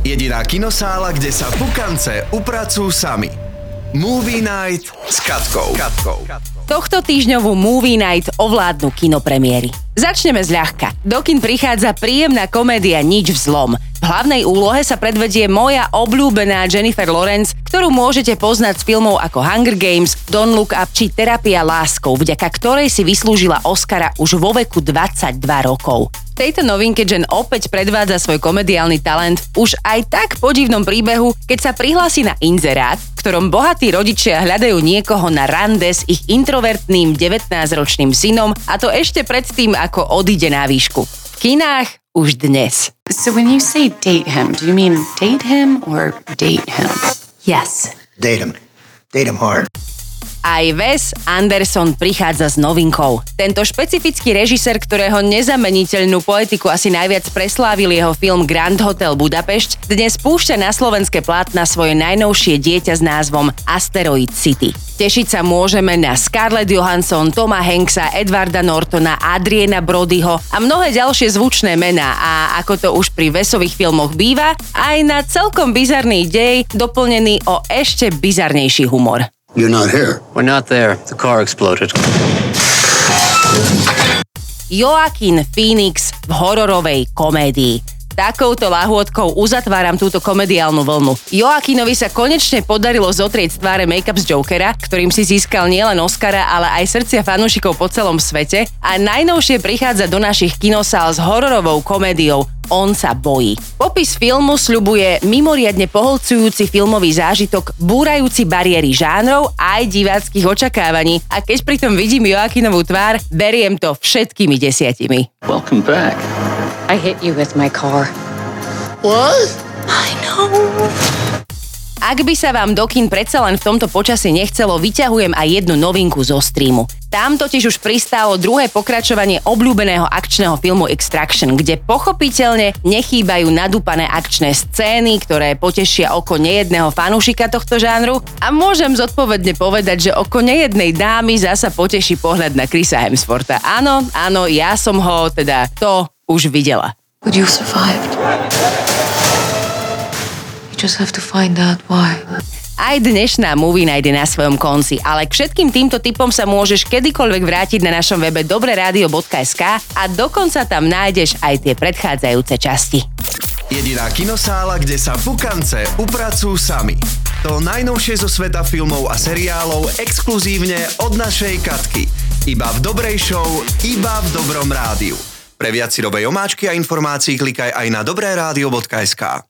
Jediná kinosála, kde sa pukance upracujú sami. Movie Night s Katkou. Katkou. Tohto týždňovú Movie Night ovládnu kinopremiéry. Začneme zľahka. Do kin prichádza príjemná komédia Nič zlom. V hlavnej úlohe sa predvedie moja obľúbená Jennifer Lawrence, ktorú môžete poznať z filmov ako Hunger Games, Don't Look Up či Terapia láskou, vďaka ktorej si vyslúžila Oscara už vo veku 22 rokov. Tejto novinke Jen opäť predvádza svoj komediálny talent už aj tak podivnom príbehu, keď sa prihlási na inzerát, v ktorom bohatí rodičia hľadajú niekoho na rande s ich introvertným 19-ročným synom a to ešte predtým, ako odíde na výšku. V kinách už dnes. So when you say date him, do you mean date him or date him? Yes. Date him. Date him hard. Aj Wes Anderson prichádza s novinkou. Tento špecifický režisér, ktorého nezameniteľnú poetiku asi najviac preslávil jeho film Grand Hotel Budapešť, dnes púšťa na slovenské plátna svoje najnovšie dieťa s názvom Asteroid City. Tešiť sa môžeme na Scarlett Johansson, Toma Hanksa, Edwarda Nortona, Adriena Brodyho a mnohé ďalšie zvučné mená a ako to už pri vesových filmoch býva, aj na celkom bizarný dej doplnený o ešte bizarnejší humor. You're not here. We're not there. The car exploded. Joaquin Phoenix v hororovej komédii. Takouto lahôdkou uzatváram túto komediálnu vlnu. Joaquinovi sa konečne podarilo zotrieť z tváre make-up z Jokera, ktorým si získal nielen Oscara, ale aj srdcia fanúšikov po celom svete a najnovšie prichádza do našich kinosál s hororovou komédiou on sa bojí. Popis filmu sľubuje mimoriadne poholcujúci filmový zážitok, búrajúci bariéry žánrov aj diváckých očakávaní a keď pritom vidím Joakinovú tvár, beriem to všetkými desiatimi. Welcome back. I hit you with my car. What? I know. Ak by sa vám do kin predsa len v tomto počasí nechcelo, vyťahujem aj jednu novinku zo streamu. Tam totiž už pristálo druhé pokračovanie obľúbeného akčného filmu Extraction, kde pochopiteľne nechýbajú nadúpané akčné scény, ktoré potešia oko nejedného fanúšika tohto žánru a môžem zodpovedne povedať, že oko nejednej dámy zasa poteší pohľad na Chrisa Hemswortha. Áno, áno, ja som ho, teda to už videla. But you survived. You just have to find out why. Aj dnešná Movie Night je na svojom konci, ale k všetkým týmto typom sa môžeš kedykoľvek vrátiť na našom webe dobreradio.sk a dokonca tam nájdeš aj tie predchádzajúce časti. Jediná kinosála, kde sa pukance upracujú sami. To najnovšie zo sveta filmov a seriálov exkluzívne od našej Katky. Iba v dobrej show, iba v dobrom rádiu. Pre viac si omáčky a informácií klikaj aj na dobreradio.sk.